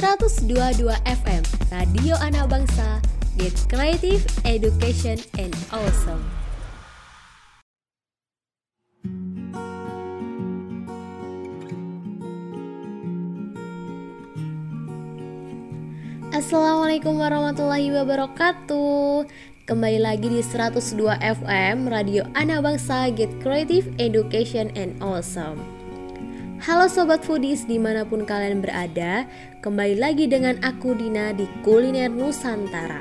102.2 FM Radio Anak Bangsa Get Creative Education and Awesome. Assalamualaikum warahmatullahi wabarakatuh. Kembali lagi di 102 FM Radio Anak Bangsa Get Creative Education and Awesome Halo Sobat Foodies di mana pun kalian berada Kembali lagi dengan aku Dina di Kuliner Nusantara.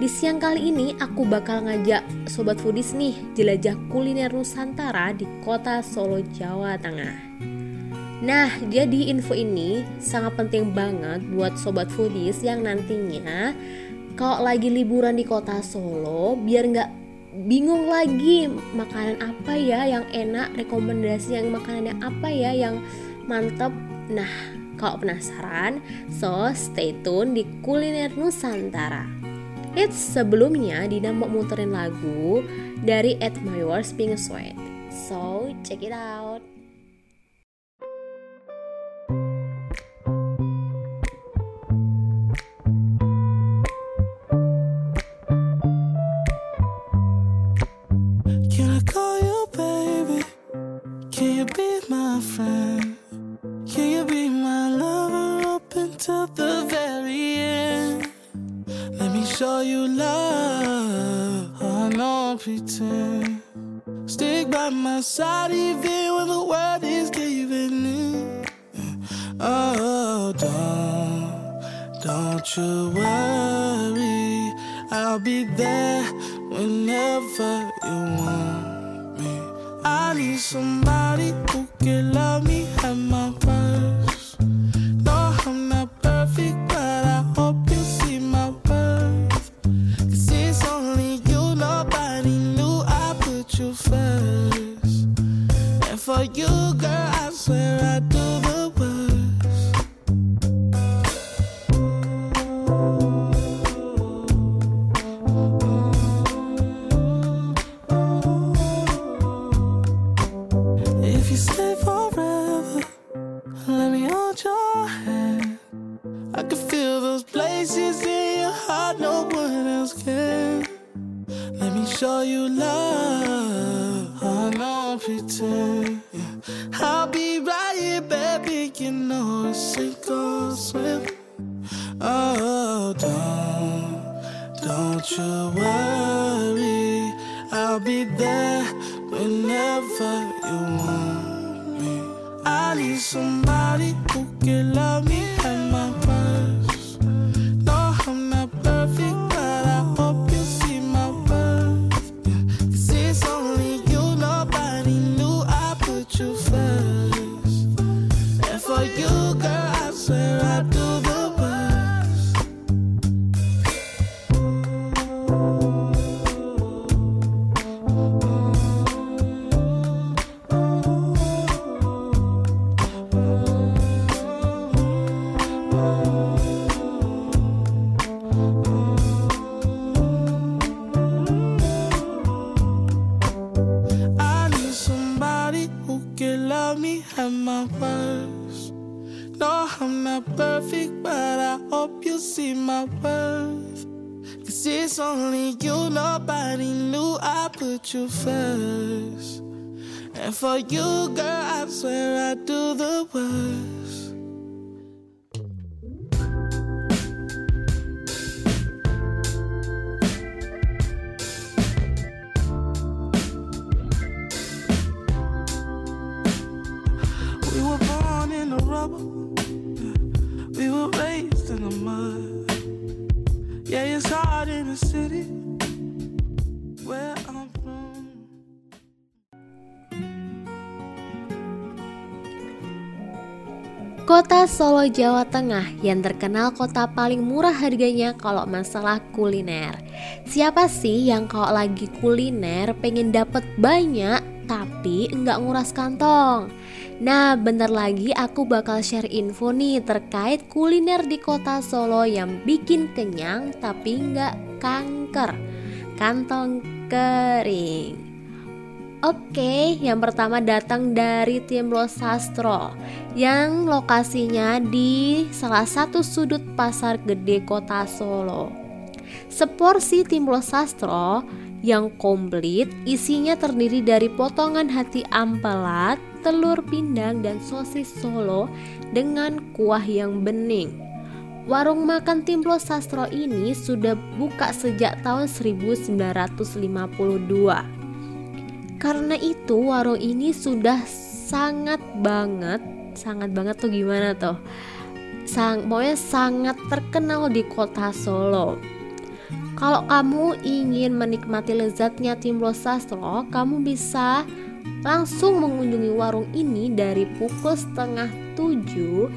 Di siang kali ini aku bakal ngajak Sobat Foodies nih Jelajah kuliner Nusantara di kota Solo, Jawa Tengah. Nah, jadi info ini sangat penting banget buat Sobat Foodies yang nantinya kalau lagi liburan di kota Solo biar nggak bingung lagi makanan apa ya yang enak rekomendasi yang makanan yang apa ya yang mantep. Nah kalau penasaran so stay tune di kuliner Nusantara. It's sebelumnya Dina mau muterin lagu dari At My Worst Being Sweat. So check it out even when the world is giving in. Oh, don't, don't you worry. I'll be there whenever you want me. I need somebody who can love me at my don't worry. I'll be there whenever you want me. I need somebody who can love me my worth. Cause it's only you, nobody knew I put you first. And for you, girl, I swear I'd do the worst. Kota Solo, Jawa Tengah yang terkenal kota paling murah harganya kalau masalah kuliner. Siapa sih yang kalau lagi kuliner pengen dapet banyak tapi nggak nguras kantong? Nah, bentar lagi aku bakal share info nih terkait kuliner di kota Solo yang bikin kenyang tapi nggak kanker. Kantong kering. Oke, yang pertama datang dari tim Sastro yang lokasinya di salah satu sudut pasar gede kota Solo. Seporsi timbul sastro yang komplit isinya terdiri dari potongan hati ampelat, telur pindang dan sosis Solo dengan kuah yang bening. Warung makan Timblo Sastro ini sudah buka sejak tahun 1952. Karena itu warung ini sudah sangat banget, sangat banget tuh gimana tuh? Sang, pokoknya sangat terkenal di kota Solo. Kalau kamu ingin menikmati lezatnya Timblo Sastro, kamu bisa langsung mengunjungi warung ini dari pukul setengah tujuh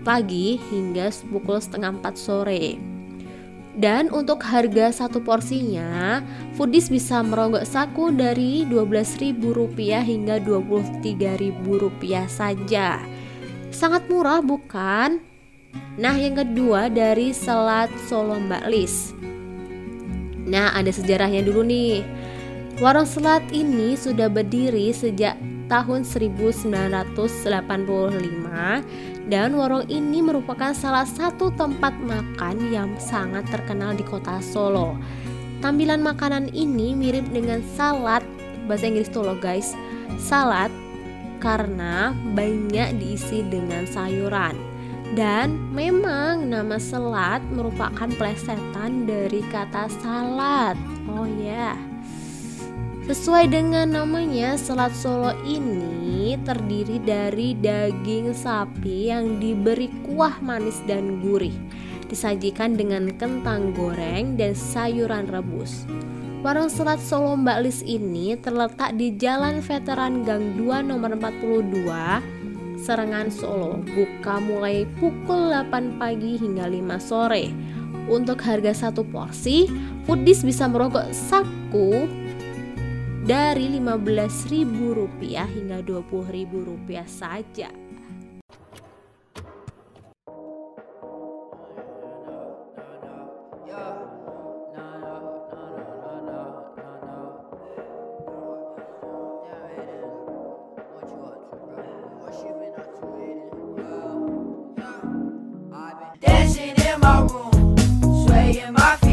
pagi hingga pukul setengah 4 sore. Dan untuk harga satu porsinya, foodies bisa merogoh saku dari Rp12.000 hingga Rp23.000 saja. Sangat murah bukan? Nah, yang kedua dari Selat Solo Mbak Lis. Nah, ada sejarahnya dulu nih. Warung selat ini sudah berdiri sejak tahun 1985 dan warung ini merupakan salah satu tempat makan yang sangat terkenal di kota Solo. Tampilan makanan ini mirip dengan salad bahasa Inggris tuh loh guys. Salad karena banyak diisi dengan sayuran. Dan memang nama selat merupakan plesetan dari kata salad. Oh ya. Yeah. Sesuai dengan namanya, selat Solo ini terdiri dari daging sapi yang diberi kuah manis dan gurih. Disajikan dengan kentang goreng dan sayuran rebus. Warung Selat Solo Mbak Lis ini terletak di Jalan Veteran Gang 2 nomor 42 Serengan Solo buka mulai pukul 8 pagi hingga 5 sore. Untuk harga satu porsi, foodies bisa merogoh saku dari Rp15.000 hingga Rp20.000 saja. Dancing in my room, swaying my feet.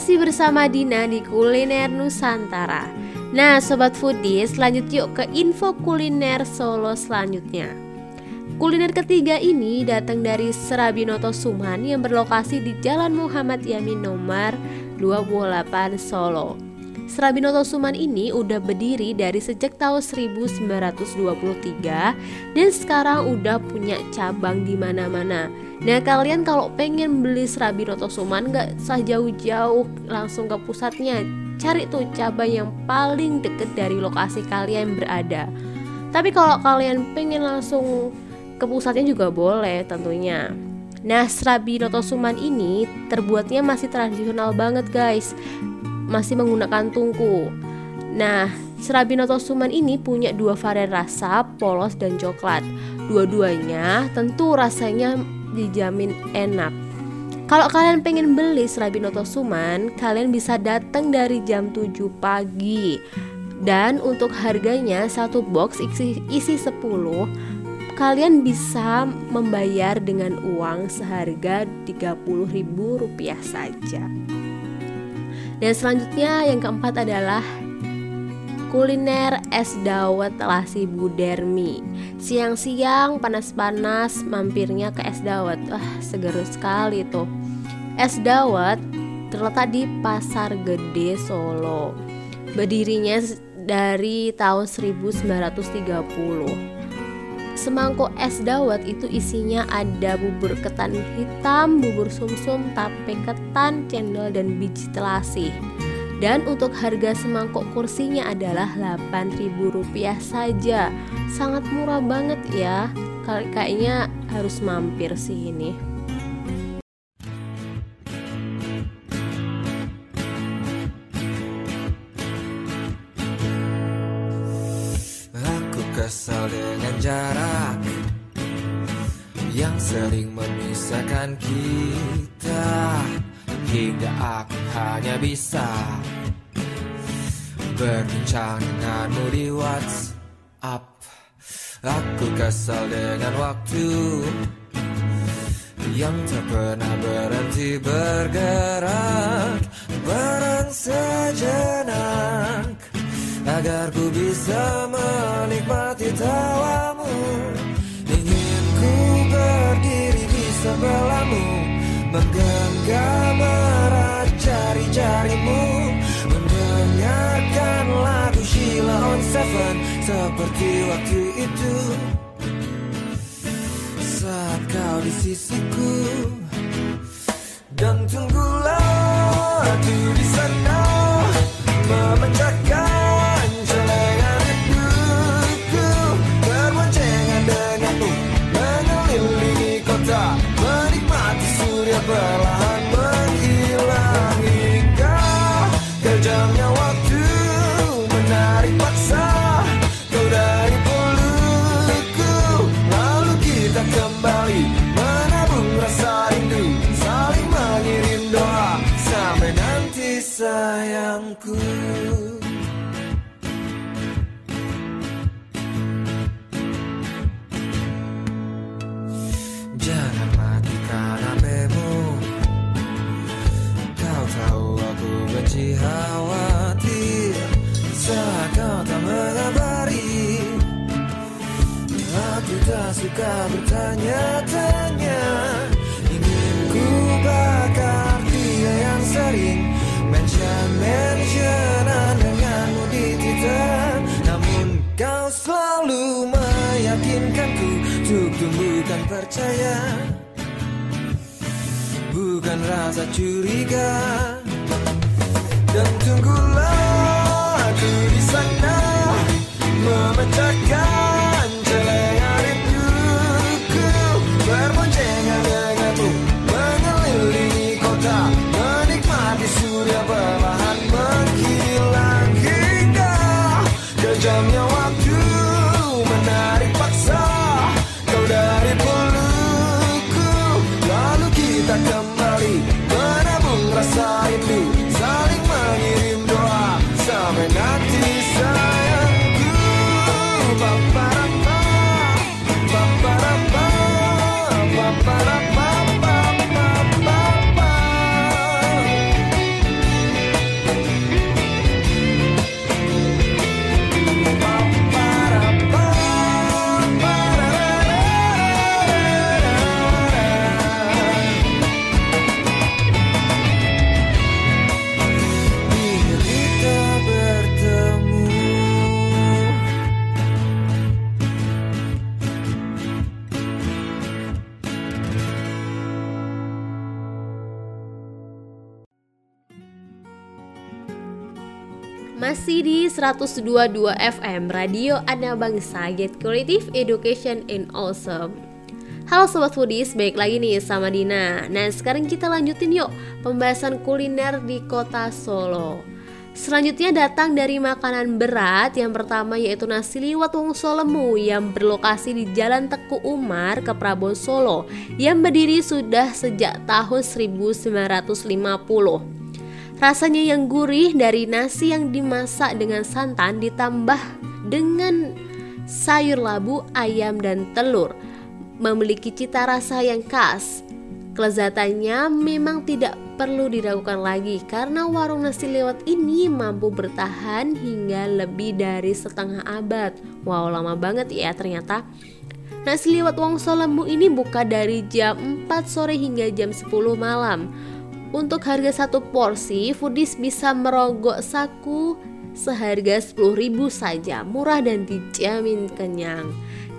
Masih bersama Dina di Kuliner Nusantara. Nah Sobat Foodies lanjut yuk ke info kuliner Solo selanjutnya. Kuliner ketiga ini datang dari Serabinoto Suman yang berlokasi di Jalan Muhammad Yamin nomor 28 Solo Serabinoto Suman ini udah berdiri dari sejak tahun 1923 dan sekarang udah punya cabang di mana-mana. Nah kalian kalau pengen beli Serabinoto Suman nggak usah jauh-jauh langsung ke pusatnya. Cari tuh cabang yang paling deket dari lokasi kalian berada. Tapi kalau kalian pengen langsung ke pusatnya juga boleh tentunya. Nah, Serabinoto Suman ini terbuatnya masih tradisional banget guys masih menggunakan tungku. Nah, Serabinoto Suman ini punya dua varian rasa, polos dan coklat. Dua-duanya tentu rasanya dijamin enak. Kalau kalian pengen beli Serabinoto Suman, kalian bisa datang dari jam 7 pagi. Dan untuk harganya satu box isi, isi 10 kalian bisa membayar dengan uang seharga Rp30.000 saja. Dan selanjutnya yang keempat adalah kuliner es dawet Lasi Budermi. Siang-siang panas-panas mampirnya ke es dawet. Wah, seger sekali tuh. Es dawet terletak di Pasar Gede Solo. Berdirinya dari tahun 1930 semangkuk es dawet itu isinya ada bubur ketan hitam, bubur sumsum, tape ketan, cendol, dan biji telasi. Dan untuk harga semangkuk kursinya adalah Rp8.000 saja. Sangat murah banget ya. Kayaknya harus mampir sih ini. Kesal dengan jarak yang sering memisahkan kita hingga aku hanya bisa berbincang denganmu di WhatsApp. Aku kesal dengan waktu yang tak pernah berhenti bergerak barang sejenak agar ku bisa menikmati tawamu. Ingin ku berdiri di sebelahmu menggenggam erat jari-jarimu mendengarkan lagu Sheila on Seven. Seperti waktu itu. Saat kau di sisiku. Dan tunggulah aku di sana. Memecahkan umbrella. Suka bertanya-tanya Ingin ku bakar dia yang sering Mention-mentionan denganmu di Twitter. Namun kau selalu meyakinkanku Untuk tumbuhkan percaya. Bukan rasa curiga. Dan tunggulah aku di sana memecahkan Masih di 102.2 FM Radio Anak Bangsa Get Creative Education and Awesome. Halo Sobat Foodies, baik lagi nih sama Dina. Nah sekarang kita lanjutin yuk pembahasan kuliner di kota Solo. Selanjutnya datang dari makanan berat. Yang pertama yaitu nasi liwet Wongso Lemu Yang berlokasi di Jalan Teku Umar ke Prabon Solo Yang berdiri sudah sejak tahun 1950 Rasanya yang gurih dari nasi yang dimasak dengan santan ditambah dengan sayur labu, ayam, dan telur. Memiliki cita rasa yang khas. Kelezatannya memang tidak perlu diragukan lagi karena warung nasi lewat ini mampu bertahan hingga lebih dari setengah abad. Wow, lama banget ya ternyata. Nasi liwet Wongso Lembu ini buka dari jam 4 sore hingga jam 10 malam. Untuk harga satu porsi, foodies bisa merogok saku seharga 10.000 saja, murah dan dijamin kenyang.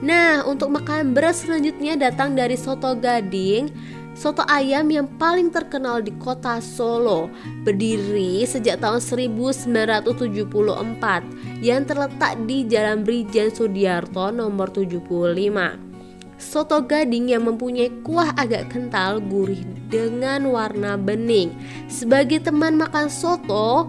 Nah, untuk makanan berat selanjutnya datang dari soto gading, soto ayam yang paling terkenal di kota Solo, berdiri sejak tahun 1974 yang terletak di Jalan Brijan Sudiarto nomor 75. Soto gading yang mempunyai kuah agak kental, gurih dengan warna bening. Sebagai teman makan soto,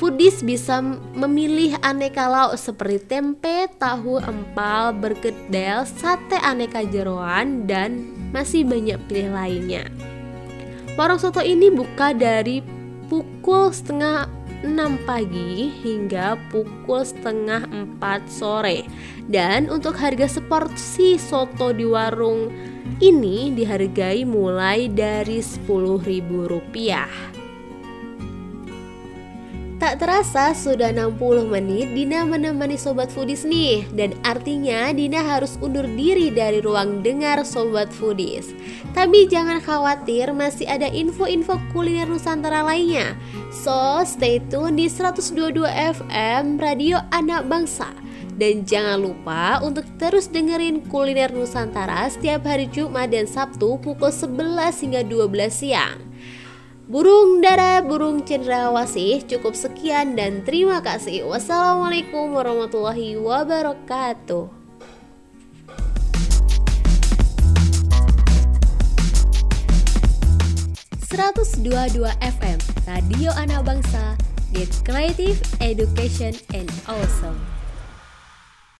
foodies bisa memilih aneka lauk seperti tempe, tahu, empal, bergedel, sate aneka jeroan, dan masih banyak pilihan lainnya. Warung soto ini buka dari pukul setengah 6 pagi hingga pukul setengah 4 sore. Dan untuk harga seporsi soto di warung ini dihargai mulai dari Rp10.000 Tak terasa sudah 60 menit Dina menemani Sobat Foodies nih. Dan artinya Dina harus undur diri dari ruang dengar Sobat Foodies. Tapi jangan khawatir masih ada info-info kuliner Nusantara lainnya. So stay tune di 122 FM Radio Anak Bangsa. Dan jangan lupa untuk terus dengerin kuliner Nusantara setiap hari Jumat dan Sabtu pukul 11 hingga 12 siang. Burung dara, burung cendrawasih cukup sekian dan terima kasih. Wassalamualaikum warahmatullahi wabarakatuh. 102.2 FM Radio Anak Bangsa Get Creative Education and Awesome